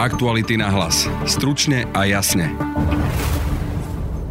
Aktuality na hlas. Stručne a jasne.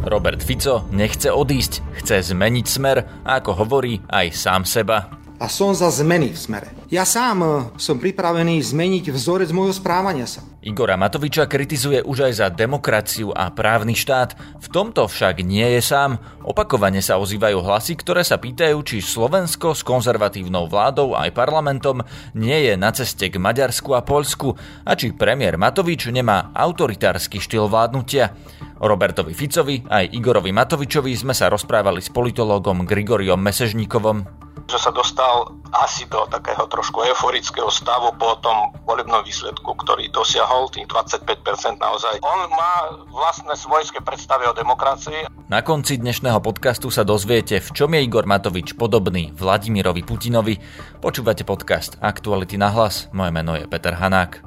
Robert Fico nechce odísť, chce zmeniť smer a ako hovorí aj sám seba a som za zmeny v smere. Ja sám e, som pripravený zmeniť vzorec môjho správania sa. Igora Matoviča kritizuje už aj za demokraciu a právny štát. V tomto však nie je sám. Opakovane sa ozývajú hlasy, ktoré sa pýtajú, či Slovensko s konzervatívnou vládou aj parlamentom nie je na ceste k Maďarsku a Poľsku a či premiér Matovič nemá autoritársky štýl vládnutia. Robertovi Ficovi aj Igorovi Matovičovi sme sa rozprávali s politológom Grigoriom Mesežníkovom že sa dostal asi do takého trošku euforického stavu po tom volebnom výsledku, ktorý dosiahol tých 25% naozaj. On má vlastné svojské predstavy o demokracii. Na konci dnešného podcastu sa dozviete, v čom je Igor Matovič podobný Vladimirovi Putinovi. Počúvate podcast Aktuality na hlas. Moje meno je Peter Hanák.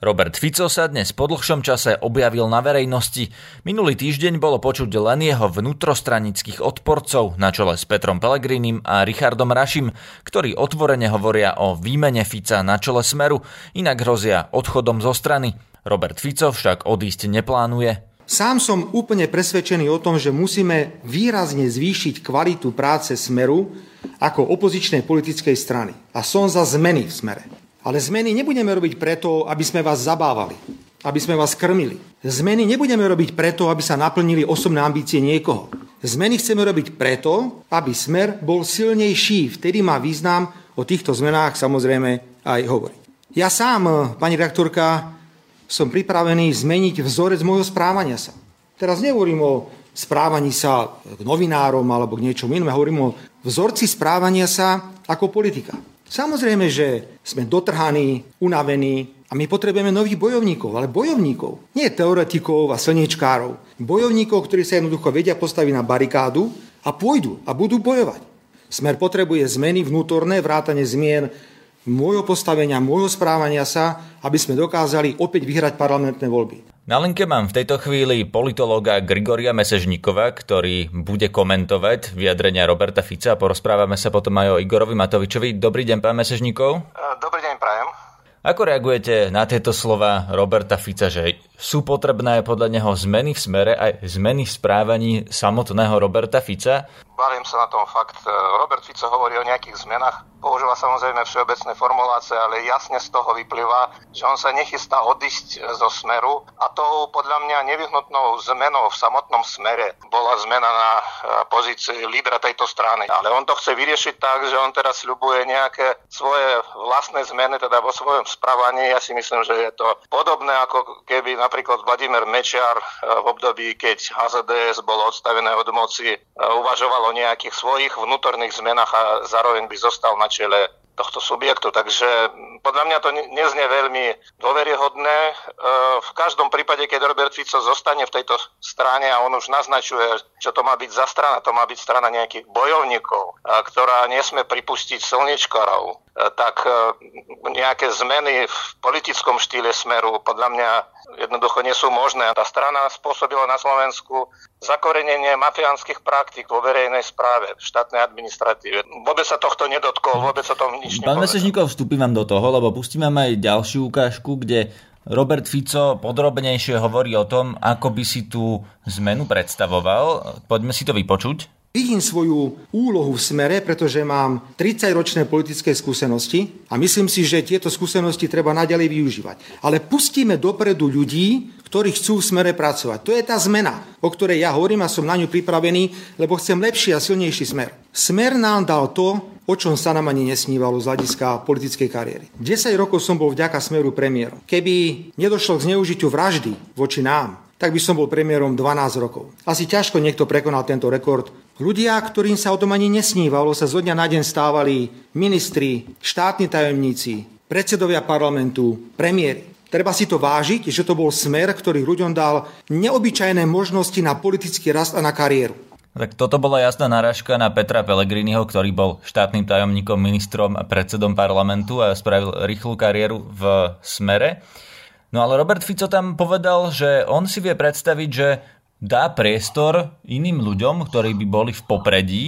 Robert Fico sa dnes po dlhšom čase objavil na verejnosti. Minulý týždeň bolo počuť len jeho vnútrostranických odporcov na čele s Petrom Pelegrinim a Richardom Rašim, ktorí otvorene hovoria o výmene Fica na čele Smeru, inak hrozia odchodom zo strany. Robert Fico však odísť neplánuje. Sám som úplne presvedčený o tom, že musíme výrazne zvýšiť kvalitu práce Smeru ako opozičnej politickej strany. A som za zmeny v Smere. Ale zmeny nebudeme robiť preto, aby sme vás zabávali, aby sme vás krmili. Zmeny nebudeme robiť preto, aby sa naplnili osobné ambície niekoho. Zmeny chceme robiť preto, aby smer bol silnejší. Vtedy má význam o týchto zmenách samozrejme aj hovoriť. Ja sám, pani redaktorka, som pripravený zmeniť vzorec môjho správania sa. Teraz nehovorím o správaní sa k novinárom alebo k niečomu inému, hovorím o vzorci správania sa ako politika. Samozrejme, že sme dotrhaní, unavení a my potrebujeme nových bojovníkov, ale bojovníkov, nie teoretikov a slniečkárov. Bojovníkov, ktorí sa jednoducho vedia postaviť na barikádu a pôjdu a budú bojovať. Smer potrebuje zmeny vnútorné, vrátane zmien môjho postavenia, môjho správania sa, aby sme dokázali opäť vyhrať parlamentné voľby. Na linke mám v tejto chvíli politológa Grigoria Mesežníkova, ktorý bude komentovať vyjadrenia Roberta Fica a porozprávame sa potom aj o Igorovi Matovičovi. Dobrý deň, pán Mesežníkov. Dobrý deň, prajem. Ako reagujete na tieto slova Roberta Fica, že sú potrebné podľa neho zmeny v smere aj zmeny v správaní samotného Roberta Fica? Balím sa na tom fakt. Robert Fico hovorí o nejakých zmenách používa samozrejme všeobecné formulácie, ale jasne z toho vyplýva, že on sa nechystá odísť zo smeru a tou podľa mňa nevyhnutnou zmenou v samotnom smere bola zmena na e, pozícii lídra tejto strany. Ale on to chce vyriešiť tak, že on teraz ľubuje nejaké svoje vlastné zmeny, teda vo svojom správaní. Ja si myslím, že je to podobné, ako keby napríklad Vladimír Mečiar e, v období, keď HZDS bolo odstavené od moci, e, uvažoval o nejakých svojich vnútorných zmenách a zároveň by zostal na čele tohto subjektu. Takže podľa mňa to neznie veľmi dôveryhodné. E, v každom prípade, keď Robert Fico zostane v tejto strane a on už naznačuje, čo to má byť za strana, to má byť strana nejakých bojovníkov, e, ktorá nesmie pripustiť slnečkarov, e, tak nejaké zmeny v politickom štýle smeru podľa mňa jednoducho nie sú možné. Tá strana spôsobila na Slovensku zakorenenie mafiánskych praktik vo verejnej správe, v štátnej administratíve. Vôbec sa tohto nedotkol, vôbec sa tom nič Pán Mesežníkov, vstúpim vám do toho, lebo pustím vám aj ďalšiu ukážku, kde Robert Fico podrobnejšie hovorí o tom, ako by si tú zmenu predstavoval. Poďme si to vypočuť. Vidím svoju úlohu v smere, pretože mám 30-ročné politické skúsenosti a myslím si, že tieto skúsenosti treba naďalej využívať. Ale pustíme dopredu ľudí, ktorí chcú v smere pracovať. To je tá zmena, o ktorej ja hovorím a som na ňu pripravený, lebo chcem lepší a silnejší smer. Smer nám dal to, o čom sa nám ani nesnívalo z hľadiska politickej kariéry. 10 rokov som bol vďaka smeru premiérom. Keby nedošlo k zneužitiu vraždy voči nám, tak by som bol premiérom 12 rokov. Asi ťažko niekto prekonal tento rekord. Ľudia, ktorým sa o tom ani nesnívalo, sa zo dňa na deň stávali ministri, štátni tajomníci, predsedovia parlamentu, premiéry. Treba si to vážiť, že to bol smer, ktorý ľuďom dal neobyčajné možnosti na politický rast a na kariéru. Tak toto bola jasná narážka na Petra Pellegriniho, ktorý bol štátnym tajomníkom, ministrom a predsedom parlamentu a spravil rýchlu kariéru v smere. No ale Robert Fico tam povedal, že on si vie predstaviť, že dá priestor iným ľuďom, ktorí by boli v popredí.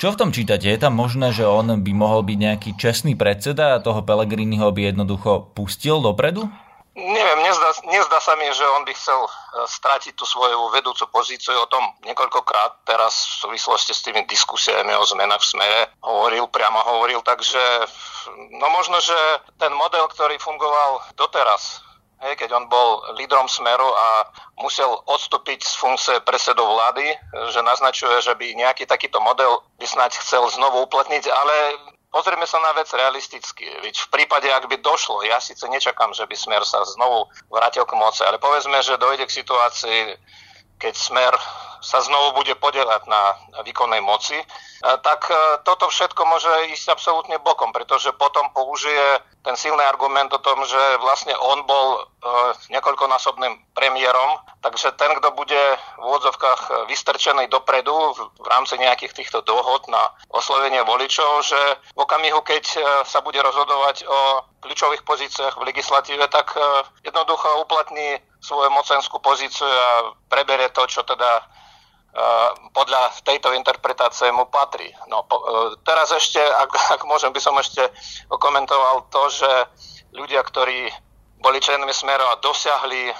Čo v tom čítate? Je tam možné, že on by mohol byť nejaký čestný predseda a toho Pelegriniho by jednoducho pustil dopredu? Neviem, nezdá, nezdá sa mi, že on by chcel e, stratiť tú svoju vedúcu pozíciu. O tom niekoľkokrát teraz v súvislosti s tými diskusiami o zmenách v smere hovoril, priamo hovoril, takže no možno, že ten model, ktorý fungoval doteraz, hej, keď on bol lídrom Smeru a musel odstúpiť z funkcie predsedov vlády, že naznačuje, že by nejaký takýto model by snáď chcel znovu uplatniť, ale Pozrieme sa na vec realisticky. Veď v prípade, ak by došlo, ja síce nečakám, že by Smer sa znovu vrátil k moci, ale povedzme, že dojde k situácii, keď Smer sa znovu bude podielať na výkonnej moci, tak e, toto všetko môže ísť absolútne bokom, pretože potom použije ten silný argument o tom, že vlastne on bol e, niekoľkonásobným premiérom, takže ten, kto bude v úvodzovkách vystrčený dopredu v rámci nejakých týchto dohod na oslovenie voličov, že v okamihu, keď e, sa bude rozhodovať o kľúčových pozíciách v legislatíve, tak jednoducho uplatní svoju mocenskú pozíciu a prebere to, čo teda podľa tejto interpretácie mu patrí. No, po, e, teraz ešte, ak, ak môžem, by som ešte komentoval to, že ľudia, ktorí boli členmi Smeru a dosiahli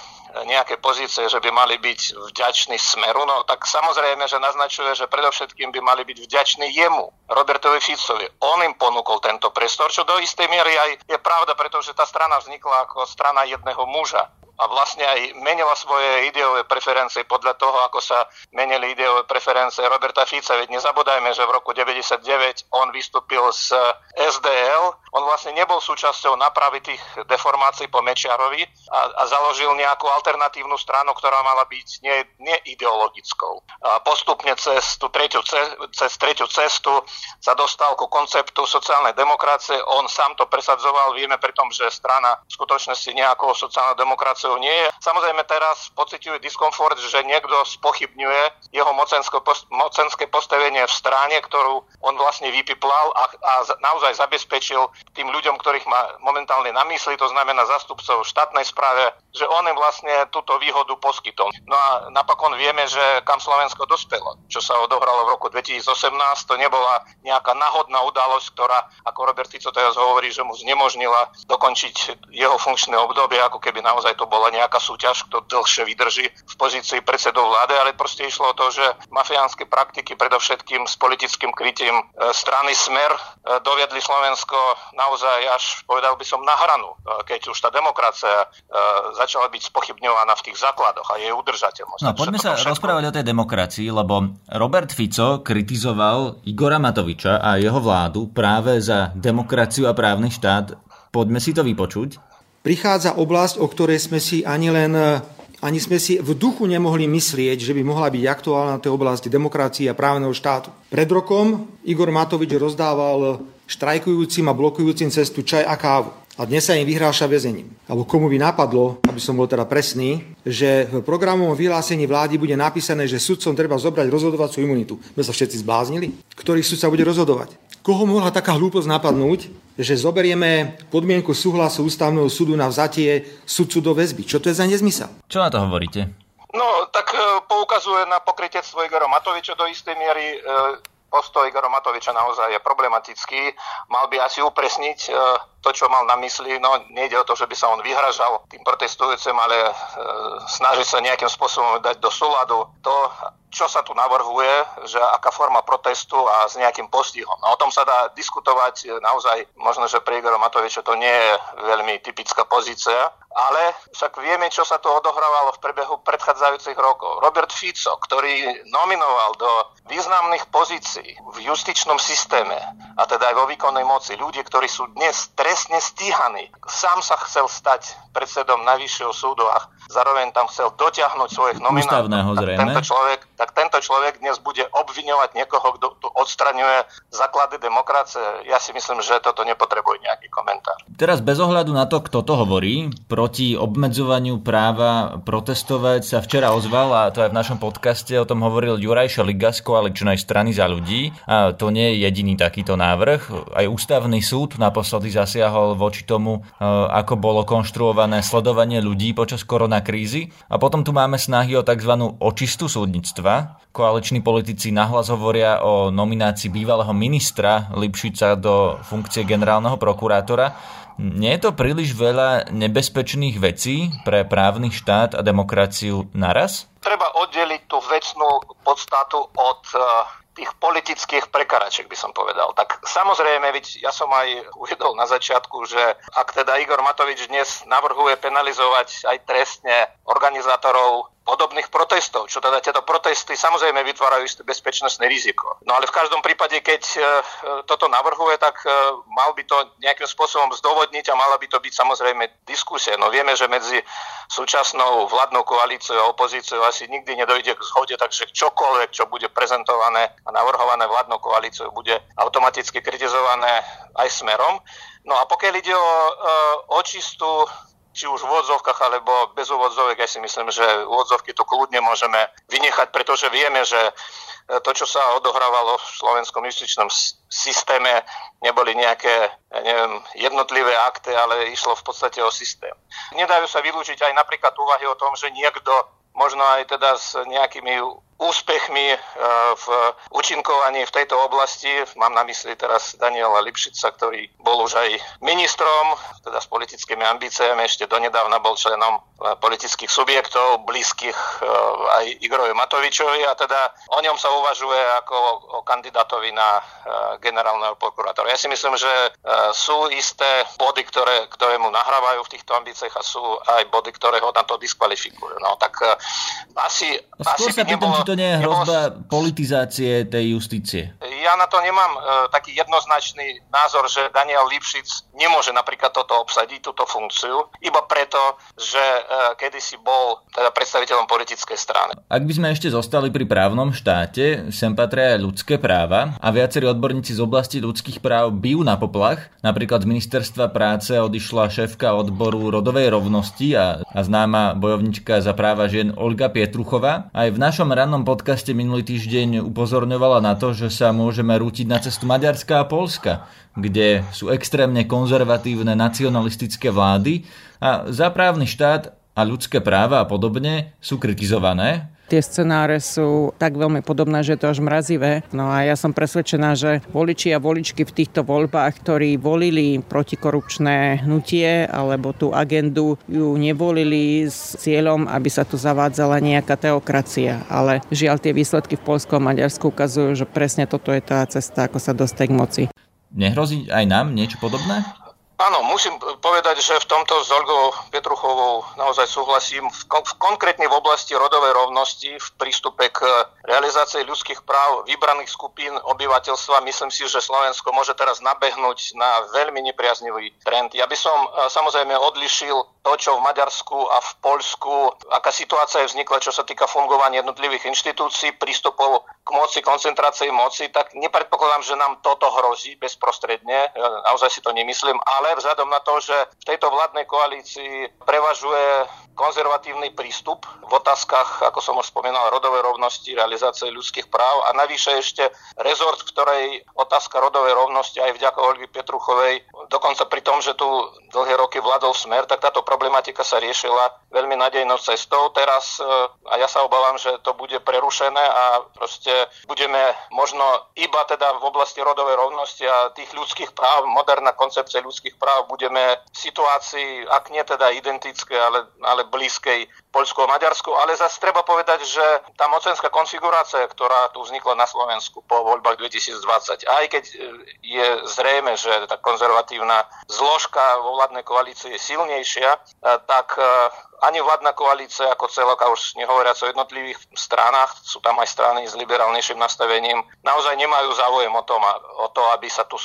nejaké pozície, že by mali byť vďační Smeru, no tak samozrejme, že naznačuje, že predovšetkým by mali byť vďační jemu, Robertovi Ficovi. On im ponúkol tento priestor, čo do istej miery aj je pravda, pretože tá strana vznikla ako strana jedného muža a vlastne aj menila svoje ideové preferencie podľa toho, ako sa menili ideové preferencie Roberta Fica. Veď nezabúdajme, že v roku 99 on vystúpil z SDL, on vlastne nebol súčasťou napravy tých deformácií po Mečiarovi a, a založil nejakú alternatívnu stranu, ktorá mala byť nie, neideologickou. A postupne cez tú tretiu, cez tretiu cestu sa dostal ku konceptu sociálnej demokracie. On sám to presadzoval. Vieme pri tom, že strana v skutočnosti nejakou sociálnou demokraciou dôvodov nie je. Samozrejme teraz pociťuje diskomfort, že niekto spochybňuje jeho mocenské postavenie v strane, ktorú on vlastne vypiplal a, a naozaj zabezpečil tým ľuďom, ktorých má momentálne na mysli, to znamená zastupcov štátnej správe, že on im vlastne túto výhodu poskytol. No a napokon vieme, že kam Slovensko dospelo. Čo sa odohralo v roku 2018, to nebola nejaká náhodná udalosť, ktorá, ako Robert Fico teraz hovorí, že mu znemožnila dokončiť jeho funkčné obdobie, ako keby naozaj to bola nejaká súťaž, kto dlhšie vydrží v pozícii predsedov vlády, ale proste išlo o to, že mafiánske praktiky, predovšetkým s politickým krytím e, strany Smer, e, doviedli Slovensko naozaj až, povedal by som, na hranu, e, keď už tá demokracia začala byť spochybňovaná v tých základoch a jej udržateľnosť. No poďme sa všetko... rozprávať o tej demokracii, lebo Robert Fico kritizoval Igora Matoviča a jeho vládu práve za demokraciu a právny štát. Poďme si to vypočuť. Prichádza oblasť, o ktorej sme si ani len ani sme si v duchu nemohli myslieť, že by mohla byť aktuálna tá oblasť demokracie a právneho štátu. Pred rokom Igor Matovič rozdával štrajkujúcim a blokujúcim cestu čaj a kávu a dnes sa im vyhráša väzením. Alebo komu by napadlo, aby som bol teda presný, že v programovom vyhlásení vlády bude napísané, že sudcom treba zobrať rozhodovacú imunitu. My sa všetci zbláznili? Ktorý sudca bude rozhodovať? Koho mohla taká hlúposť napadnúť, že zoberieme podmienku súhlasu ústavného súdu na vzatie sudcu do väzby? Čo to je za nezmysel? Čo na to hovoríte? No, tak e, poukazuje na pokrytectvo Igora Matoviča do istej miery. E, postoj Igora Matoviča naozaj je problematický. Mal by asi upresniť e, to, čo mal na mysli. No, nejde o to, že by sa on vyhražal tým protestujúcim, ale e, snaží sa nejakým spôsobom dať do súladu to, čo sa tu navrhuje, že aká forma protestu a s nejakým postihom. No, o tom sa dá diskutovať naozaj, možno, že pre Igora Matoviča to nie je veľmi typická pozícia, ale však vieme, čo sa tu odohrávalo v prebehu predchádzajúcich rokov. Robert Fico, ktorý nominoval do významných pozícií v justičnom systéme, a teda aj vo výkonnej moci, ľudí, ktorí sú dnes trestne stíhaní, sám sa chcel stať predsedom Najvyššieho súdu a zároveň tam chcel dotiahnuť svojich nominátov. Tento človek, tak tento človek dnes bude obviňovať niekoho, kto tu odstraňuje základy demokracie. Ja si myslím, že toto nepotrebuje nejaký komentár. Teraz bez ohľadu na to, kto to hovorí, proti obmedzovaniu práva protestovať sa včera ozval, a to aj v našom podcaste o tom hovoril Juraj Šeliga z koaličnej strany za ľudí. A to nie je jediný takýto návrh. Aj ústavný súd naposledy zasiahol voči tomu, e, ako bolo konštruované sledovanie ľudí počas koronakrízy. A potom tu máme snahy o tzv. očistu súdnictva. Koaliční politici nahlas hovoria o nominácii bývalého ministra Lipšica do funkcie generálneho prokurátora. Nie je to príliš veľa nebezpečných vecí pre právny štát a demokraciu naraz? Treba oddeliť tú vecnú podstatu od e, tých politických prekaračiek, by som povedal. Tak samozrejme, ja som aj uvedol na začiatku, že ak teda Igor Matovič dnes navrhuje penalizovať aj trestne organizátorov podobných protestov, čo teda tieto protesty samozrejme vytvárajú isté bezpečnostné riziko. No ale v každom prípade, keď e, toto navrhuje, tak e, mal by to nejakým spôsobom zdôvodniť a mala by to byť samozrejme diskusia. No vieme, že medzi súčasnou vládnou koalíciou a opozíciou asi nikdy nedojde k zhode, takže čokoľvek, čo bude prezentované a navrhované vládnou koalíciou, bude automaticky kritizované aj smerom. No a pokiaľ ide o e, očistú či už v úvodzovkách alebo bez úvodzovek, ja si myslím, že úvodzovky tu kľudne môžeme vynechať, pretože vieme, že e, to, čo sa odohrávalo v slovenskom justičnom systéme, neboli nejaké ja neviem, jednotlivé akty, ale išlo v podstate o systém. Nedajú sa vylúčiť aj napríklad úvahy o tom, že niekto možno aj teda s nejakými úspechmi e, v učinkovaní v tejto oblasti. Mám na mysli teraz Daniela Lipšica, ktorý bol už aj ministrom, teda s politickými ambíciami, ešte donedávna bol členom e, politických subjektov, blízkych e, aj Igorovi Matovičovi a teda o ňom sa uvažuje ako o kandidátovi na generálneho prokurátora. Ja si myslím, že sú isté body, ktoré, ktoré mu nahrávajú v týchto ambíciách a sú aj body, ktoré ho na to diskvalifikujú. No tak asi, Skôr asi pýtam, či to nie je hrozba politizácie tej justície? Ja na to nemám e, taký jednoznačný názor, že Daniel Lipšic nemôže napríklad toto obsadiť, túto funkciu, iba preto, že e, kedysi bol teda predstaviteľom politickej strany. Ak by sme ešte zostali pri právnom štáte, sem patria aj ľudské práva a viacerí odborníci z oblasti ľudských práv bijú na poplach. Napríklad z ministerstva práce odišla šéfka odboru rodovej rovnosti a, a známa bojovnička za práva žien Olga Pietruchová. Aj v našom rannom podcaste minulý týždeň upozorňovala na to, že sa môžeme rútiť na cestu Maďarska a Polska, kde sú extrémne konzervatívne nacionalistické vlády a za právny štát a ľudské práva a podobne sú kritizované tie scenáre sú tak veľmi podobné, že je to až mrazivé. No a ja som presvedčená, že voliči a voličky v týchto voľbách, ktorí volili protikorupčné hnutie alebo tú agendu, ju nevolili s cieľom, aby sa tu zavádzala nejaká teokracia. Ale žiaľ tie výsledky v Polsku a Maďarsku ukazujú, že presne toto je tá cesta, ako sa dostať k moci. Nehrozí aj nám niečo podobné? Áno, musím povedať, že v tomto s Olgou Petruchovou naozaj súhlasím. V, v, konkrétne v oblasti rodovej rovnosti, v prístupe k realizácii ľudských práv vybraných skupín obyvateľstva, myslím si, že Slovensko môže teraz nabehnúť na veľmi nepriaznivý trend. Ja by som e, samozrejme odlišil to, čo v Maďarsku a v Poľsku, aká situácia je vznikla, čo sa týka fungovania jednotlivých inštitúcií, prístupov k moci, koncentrácii moci, tak nepredpokladám, že nám toto hrozí bezprostredne, naozaj si to nemyslím, ale vzhľadom na to, že v tejto vládnej koalícii prevažuje konzervatívny prístup v otázkach, ako som už spomínal, rodovej rovnosti, realizácie ľudských práv a navyše ešte rezort, v ktorej otázka rodovej rovnosti aj vďaka Olgy Petruchovej, dokonca pri tom, že tu dlhé roky vládol smer, tak táto problematika se riješila veľmi nadejnou cestou. Teraz, e, a ja sa obávam, že to bude prerušené a proste budeme možno iba teda v oblasti rodovej rovnosti a tých ľudských práv, moderná koncepcia ľudských práv, budeme v situácii, ak nie teda identické, ale, ale blízkej a Maďarsku, ale zase treba povedať, že tá mocenská konfigurácia, ktorá tu vznikla na Slovensku po voľbách 2020, aj keď e, je zrejme, že tá konzervatívna zložka vo vládnej koalícii je silnejšia, e, tak ani vládna koalícia ako celok, a už nehovoriac o jednotlivých stranách, sú tam aj strany s liberálnejším nastavením, naozaj nemajú záujem o, tom, o to, aby sa tu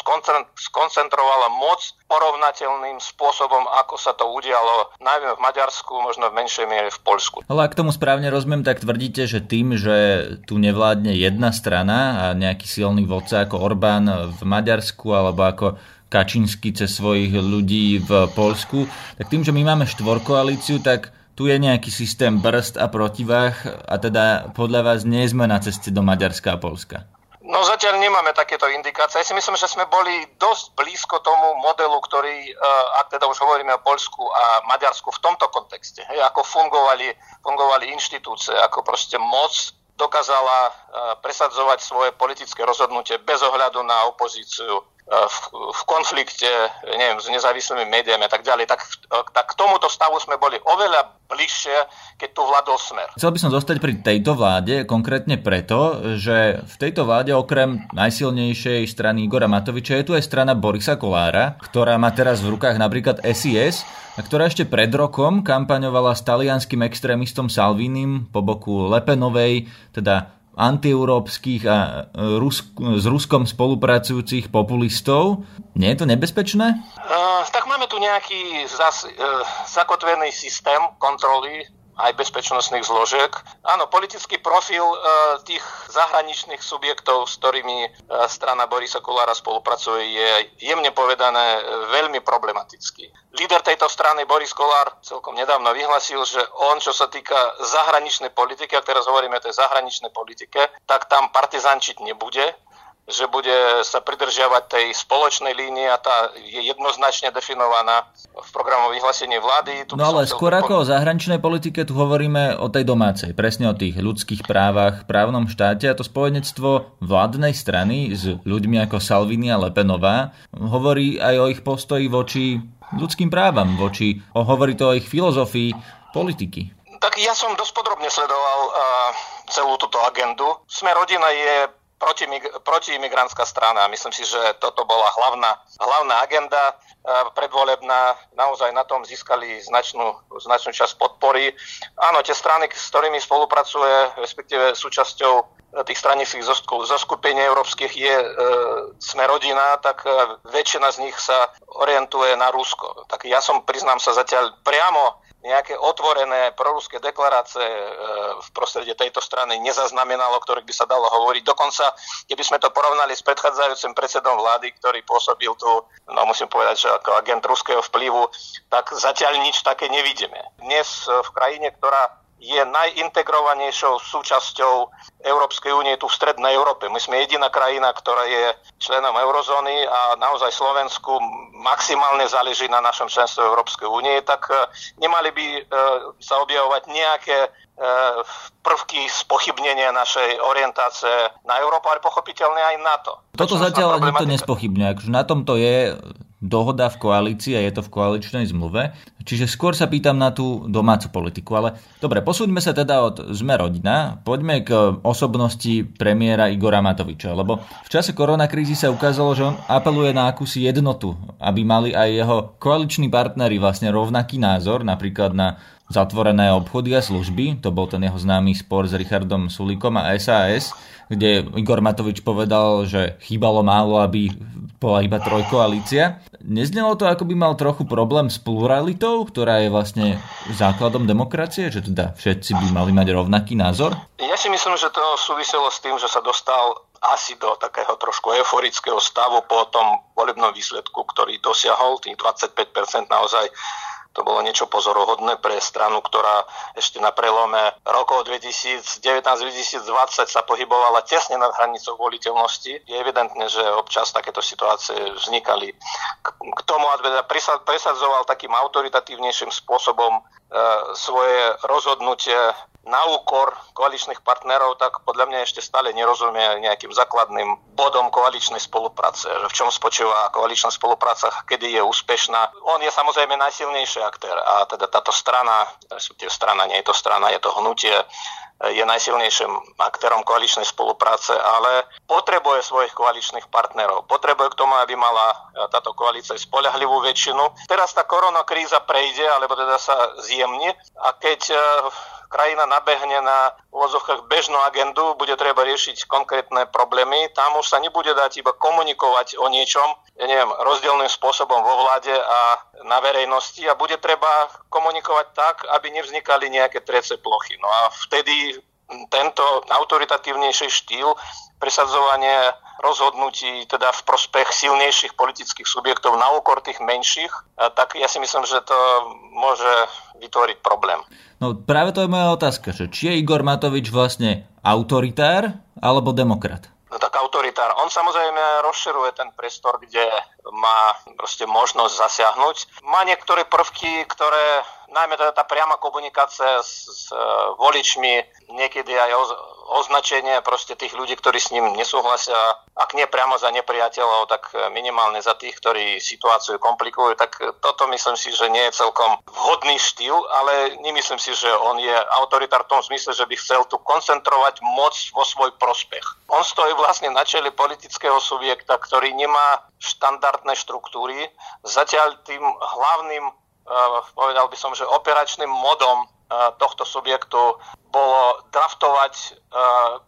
skoncentrovala moc porovnateľným spôsobom, ako sa to udialo najmä v Maďarsku, možno v menšej miere v Poľsku. Ale ak tomu správne rozumiem, tak tvrdíte, že tým, že tu nevládne jedna strana a nejaký silný vodca ako Orbán v Maďarsku alebo ako Kačinsky cez svojich ľudí v Polsku, tak tým, že my máme štvorkoalíciu, tak tu je nejaký systém brzd a protivách a teda podľa vás nie sme na ceste do Maďarska a Polska. No zatiaľ nemáme takéto indikácie. Ja si myslím, že sme boli dosť blízko tomu modelu, ktorý, eh, ak teda už hovoríme o Polsku a Maďarsku v tomto kontexte, ako fungovali, fungovali inštitúcie, ako proste moc dokázala eh, presadzovať svoje politické rozhodnutie bez ohľadu na opozíciu v, v konflikte neviem, s nezávislými médiami a tak ďalej, tak, tak k tomuto stavu sme boli oveľa bližšie, keď tu vládol smer. Chcel by som zostať pri tejto vláde, konkrétne preto, že v tejto vláde okrem najsilnejšej strany Igora Matoviča je tu aj strana Borisa Kolára, ktorá má teraz v rukách napríklad SIS, a ktorá ešte pred rokom kampaňovala s talianským extrémistom Salvinim po boku Lepenovej, teda antieurópskych a e, Rusk- s Ruskom spolupracujúcich populistov. Nie je to nebezpečné? Uh, tak máme tu nejaký zas, uh, zakotvený systém kontroly aj bezpečnostných zložiek. Áno, politický profil e, tých zahraničných subjektov, s ktorými e, strana Borisa Kulára spolupracuje, je jemne povedané e, veľmi problematický. Líder tejto strany Boris Kolár celkom nedávno vyhlasil, že on, čo sa týka zahraničnej politiky, a teraz hovoríme o tej zahraničnej politike, tak tam partizančiť nebude, že bude sa pridržiavať tej spoločnej línie a tá je jednoznačne definovaná v programom vyhlásení vlády. Tu no ale skôr ako o zahraničnej politike tu hovoríme o tej domácej, presne o tých ľudských právach, právnom štáte a to spojenectvo vládnej strany s ľuďmi ako Salvini a Lepenová hovorí aj o ich postoji voči ľudským právam, voči, hovorí to o ich filozofii politiky. Tak ja som dosť podrobne sledoval uh, celú túto agendu. Sme rodina je protiimigrantská strana. Myslím si, že toto bola hlavná, hlavná agenda e, predvolebná. Naozaj na tom získali značnú, značnú časť podpory. Áno, tie strany, s ktorými spolupracuje, respektíve súčasťou e, tých stranických zoskupení európskych je e, sme rodina, tak e, väčšina z nich sa orientuje na Rusko. Tak ja som, priznám sa, zatiaľ priamo nejaké otvorené proruské deklarácie e, v prostredí tejto strany nezaznamenalo, o ktorých by sa dalo hovoriť. Dokonca, keby sme to porovnali s predchádzajúcim predsedom vlády, ktorý pôsobil tu, no musím povedať, že ako agent ruského vplyvu, tak zatiaľ nič také nevidíme. Dnes v krajine, ktorá je najintegrovanejšou súčasťou Európskej únie tu v Strednej Európe. My sme jediná krajina, ktorá je členom eurozóny a naozaj Slovensku maximálne záleží na našom členstve Európskej únie, tak e, nemali by e, sa objavovať nejaké e, prvky spochybnenia našej orientácie na Európu, ale pochopiteľne aj na to. Toto zatiaľ nikto nespochybňuje. Akože na tomto je dohoda v koalícii a je to v koaličnej zmluve. Čiže skôr sa pýtam na tú domácu politiku. Ale dobre, posúďme sa teda od Sme rodina, poďme k osobnosti premiéra Igora Matoviča, lebo v čase koronakrízy sa ukázalo, že on apeluje na akúsi jednotu, aby mali aj jeho koaliční partnery vlastne rovnaký názor, napríklad na zatvorené obchody a služby, to bol ten jeho známy spor s Richardom Sulikom a SAS, kde Igor Matovič povedal, že chýbalo málo, aby bola iba trojkoalícia. Neznelo to, ako by mal trochu problém s pluralitou, ktorá je vlastne základom demokracie, že teda všetci by mali mať rovnaký názor? Ja si myslím, že to súviselo s tým, že sa dostal asi do takého trošku euforického stavu po tom volebnom výsledku, ktorý dosiahol, tých 25% naozaj to bolo niečo pozorohodné pre stranu, ktorá ešte na prelome rokov 2019-2020 sa pohybovala tesne nad hranicou voliteľnosti. Je evidentné, že občas takéto situácie vznikali. K tomu, aby presadzoval takým autoritatívnejším spôsobom e, svoje rozhodnutie na úkor koaličných partnerov, tak podľa mňa ešte stále nerozumie nejakým základným bodom koaličnej spolupráce. Že v čom spočíva koaličná spolupráca, kedy je úspešná. On je samozrejme najsilnejší aktér a teda táto strana, strana, nie je to strana, je to hnutie, je najsilnejším aktérom koaličnej spolupráce, ale potrebuje svojich koaličných partnerov. Potrebuje k tomu, aby mala táto koalícia spolahlivú väčšinu. Teraz tá koronakríza prejde, alebo teda sa zjemne a keď krajina nabehne na vozovkách bežnú agendu, bude treba riešiť konkrétne problémy. Tam už sa nebude dať iba komunikovať o niečom, ja neviem, rozdielným spôsobom vo vláde a na verejnosti a bude treba komunikovať tak, aby nevznikali nejaké trece plochy. No a vtedy tento autoritatívnejší štýl presadzovanie rozhodnutí teda v prospech silnejších politických subjektov na úkor tých menších, tak ja si myslím, že to môže vytvoriť problém. No práve to je moja otázka, že či je Igor Matovič vlastne autoritár alebo demokrat? No tak autoritár. On samozrejme rozširuje ten priestor, kde má proste možnosť zasiahnuť. Má niektoré prvky, ktoré najmä teda tá priama komunikácia s, s e, voličmi, niekedy aj označenie proste tých ľudí, ktorí s ním nesúhlasia, ak nie priamo za nepriateľov, tak minimálne za tých, ktorí situáciu komplikujú, tak toto myslím si, že nie je celkom vhodný štýl, ale nemyslím si, že on je autoritár v tom zmysle, že by chcel tu koncentrovať moc vo svoj prospech. On stojí vlastne na čele politického subjekta, ktorý nemá štandardné štruktúry. Zatiaľ tým hlavným povedal by som, že operačným modom tohto subjektu bolo draftovať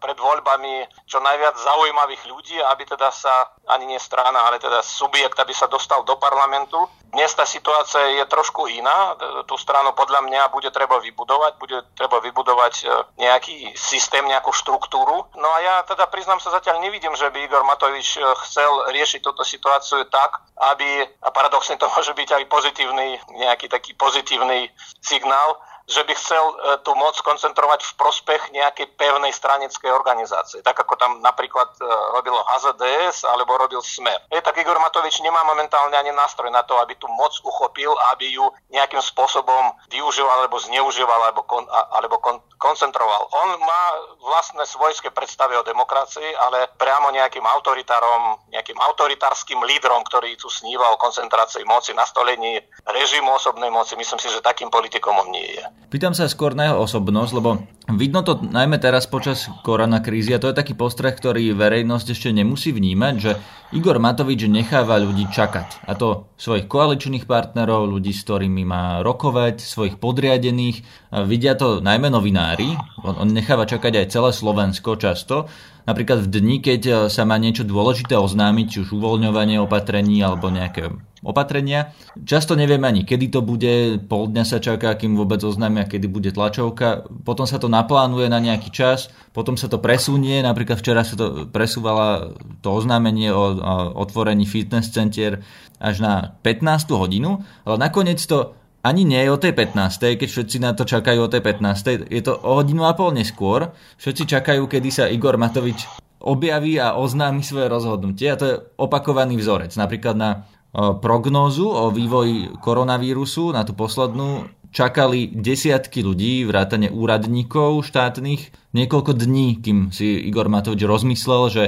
pred voľbami čo najviac zaujímavých ľudí, aby teda sa ani nie strana, ale teda subjekt, aby sa dostal do parlamentu. Dnes tá situácia je trošku iná. Tú stranu podľa mňa bude treba vybudovať, bude treba vybudovať e, nejaký systém, nejakú štruktúru. No a ja teda priznám sa zatiaľ nevidím, že by Igor Matovič e, chcel riešiť túto situáciu tak, aby, a paradoxne to môže byť aj pozitívny, nejaký taký pozitívny signál, že by chcel e, tú moc koncentrovať v prospech nejakej pevnej stranickej organizácie, tak ako tam napríklad e, robilo HZDS alebo robil Smer. Je, tak Igor Matovič nemá momentálne ani nástroj na to, aby tú moc uchopil, aby ju nejakým spôsobom využíval alebo zneužíval alebo, kon, alebo kon, koncentroval. On má vlastné svojské predstavy o demokracii, ale priamo nejakým autoritárom, nejakým autoritárskym lídrom, ktorý tu sníva o koncentrácii moci, nastolení režimu osobnej moci, myslím si, že takým politikom on nie je. Pýtam sa skôr na jeho osobnosť, lebo vidno to najmä teraz počas koronakrízy a to je taký postreh, ktorý verejnosť ešte nemusí vnímať, že Igor Matovič necháva ľudí čakať. A to svojich koaličných partnerov, ľudí, s ktorými má rokovať, svojich podriadených. Vidia to najmä novinári. On, on necháva čakať aj celé Slovensko často. Napríklad v dni, keď sa má niečo dôležité oznámiť, či už uvoľňovanie opatrení alebo nejaké opatrenia. Často nevieme ani, kedy to bude, pol dňa sa čaká, kým vôbec oznámia, kedy bude tlačovka, potom sa to naplánuje na nejaký čas, potom sa to presunie, napríklad včera sa to presúvala to oznámenie o, o otvorení fitness centier až na 15. hodinu, ale nakoniec to ani nie o tej 15. keď všetci na to čakajú o tej 15. Je to o hodinu a pol neskôr. Všetci čakajú, kedy sa Igor Matovič objaví a oznámi svoje rozhodnutie a to je opakovaný vzorec. Napríklad na prognózu o vývoji koronavírusu, na tú poslednú, čakali desiatky ľudí, vrátane úradníkov štátnych, niekoľko dní, kým si Igor Matovič rozmyslel, že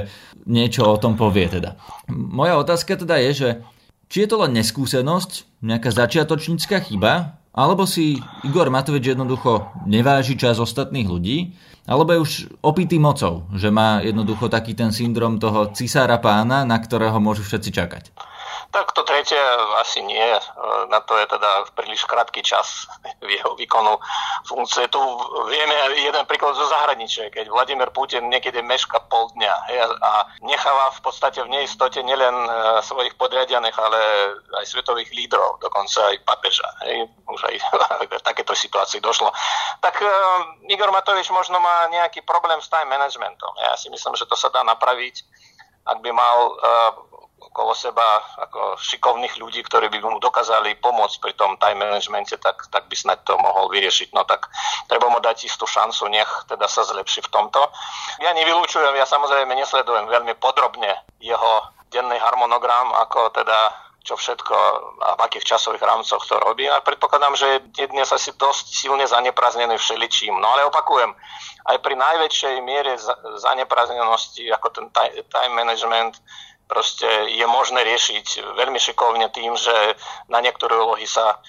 niečo o tom povie teda. Moja otázka teda je, že či je to len neskúsenosť, nejaká začiatočnícka chyba, alebo si Igor Matovič jednoducho neváži čas ostatných ľudí, alebo je už opitý mocou, že má jednoducho taký ten syndrom toho cisára pána, na ktorého môžu všetci čakať. Tak to tretie asi nie. Na to je teda príliš krátky čas jeho výkonu funkcie. Tu vieme jeden príklad zo zahraničia, keď Vladimír Putin niekedy meška pol dňa a necháva v podstate v neistote nielen e, svojich podriadených, ale aj svetových lídrov, dokonca aj papeža. Už aj v takéto situácii došlo. Tak uh, Igor Matovič možno má nejaký problém s time managementom. Ja si myslím, že to sa dá napraviť ak by mal uh, okolo seba ako šikovných ľudí, ktorí by mu dokázali pomôcť pri tom time managemente, tak, tak by snad to mohol vyriešiť. No tak treba mu dať istú šancu, nech teda sa zlepší v tomto. Ja nevylúčujem, ja samozrejme nesledujem veľmi podrobne jeho denný harmonogram, ako teda čo všetko a v akých časových rámcoch to robí. A predpokladám, že je dnes asi dosť silne zaneprázdnený všeličím. No ale opakujem, aj pri najväčšej miere zaneprázdnenosti, ako ten time management, proste je možné riešiť veľmi šikovne tým, že na niektoré úlohy sa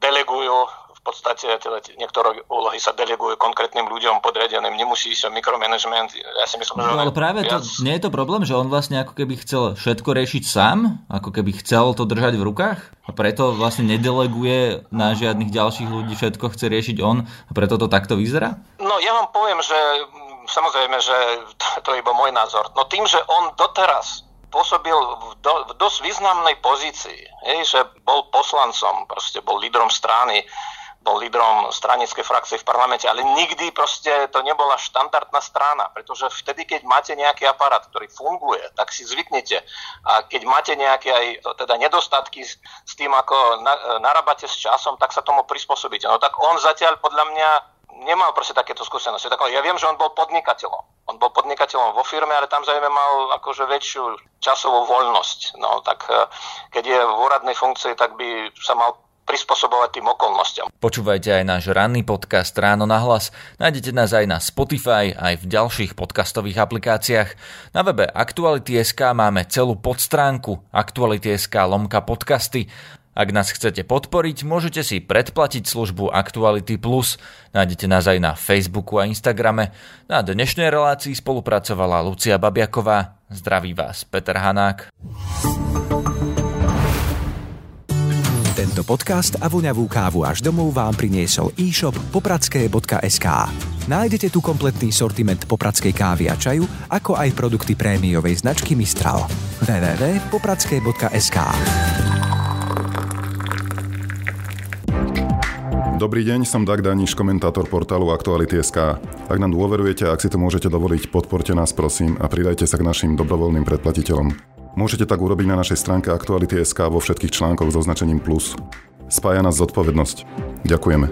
delegujú v podstate teda niektoré úlohy sa delegujú konkrétnym ľuďom podriadeným, nemusí o mikromanagement. Ja si myslím, že... No, ale práve viac... to, nie je to problém, že on vlastne ako keby chcel všetko riešiť sám, ako keby chcel to držať v rukách a preto vlastne nedeleguje na žiadnych ďalších ľudí, všetko chce riešiť on a preto to takto vyzerá? No ja vám poviem, že samozrejme, že to, to je iba môj názor. No tým, že on doteraz pôsobil v, do, v dosť významnej pozícii, hej, že bol poslancom, proste bol lídrom strany, bol lídrom stranickej frakcie v parlamente, ale nikdy proste to nebola štandardná strana, pretože vtedy, keď máte nejaký aparát, ktorý funguje, tak si zvyknete. A keď máte nejaké aj teda nedostatky s, s tým, ako na, narábate s časom, tak sa tomu prispôsobíte. No tak on zatiaľ podľa mňa nemal proste takéto skúsenosti. Tak, ja viem, že on bol podnikateľom. On bol podnikateľom vo firme, ale tam zrejme mal akože väčšiu časovú voľnosť. No tak eh, keď je v úradnej funkcii, tak by sa mal prispôsobovať tým okolnostiam. Počúvajte aj náš ranný podcast Ráno na hlas. Nájdete nás aj na Spotify, aj v ďalších podcastových aplikáciách. Na webe Aktuality.sk máme celú podstránku Aktuality.sk lomka podcasty. Ak nás chcete podporiť, môžete si predplatiť službu Actuality Plus. Nájdete nás aj na Facebooku a Instagrame. Na dnešnej relácii spolupracovala Lucia Babiaková. Zdraví vás Peter Hanák. Tento podcast a voňavú kávu až domov vám priniesol e-shop popradské.sk. Nájdete tu kompletný sortiment popradskej kávy a čaju, ako aj produkty prémiovej značky Mistral. www.popradské.sk Dobrý deň, som Dag Daniš, komentátor portálu Aktuality.sk. Ak nám dôverujete ak si to môžete dovoliť, podporte nás prosím a pridajte sa k našim dobrovoľným predplatiteľom. Môžete tak urobiť na našej stránke Aktuality.sk vo všetkých článkoch s označením plus. Spája nás zodpovednosť. Ďakujeme.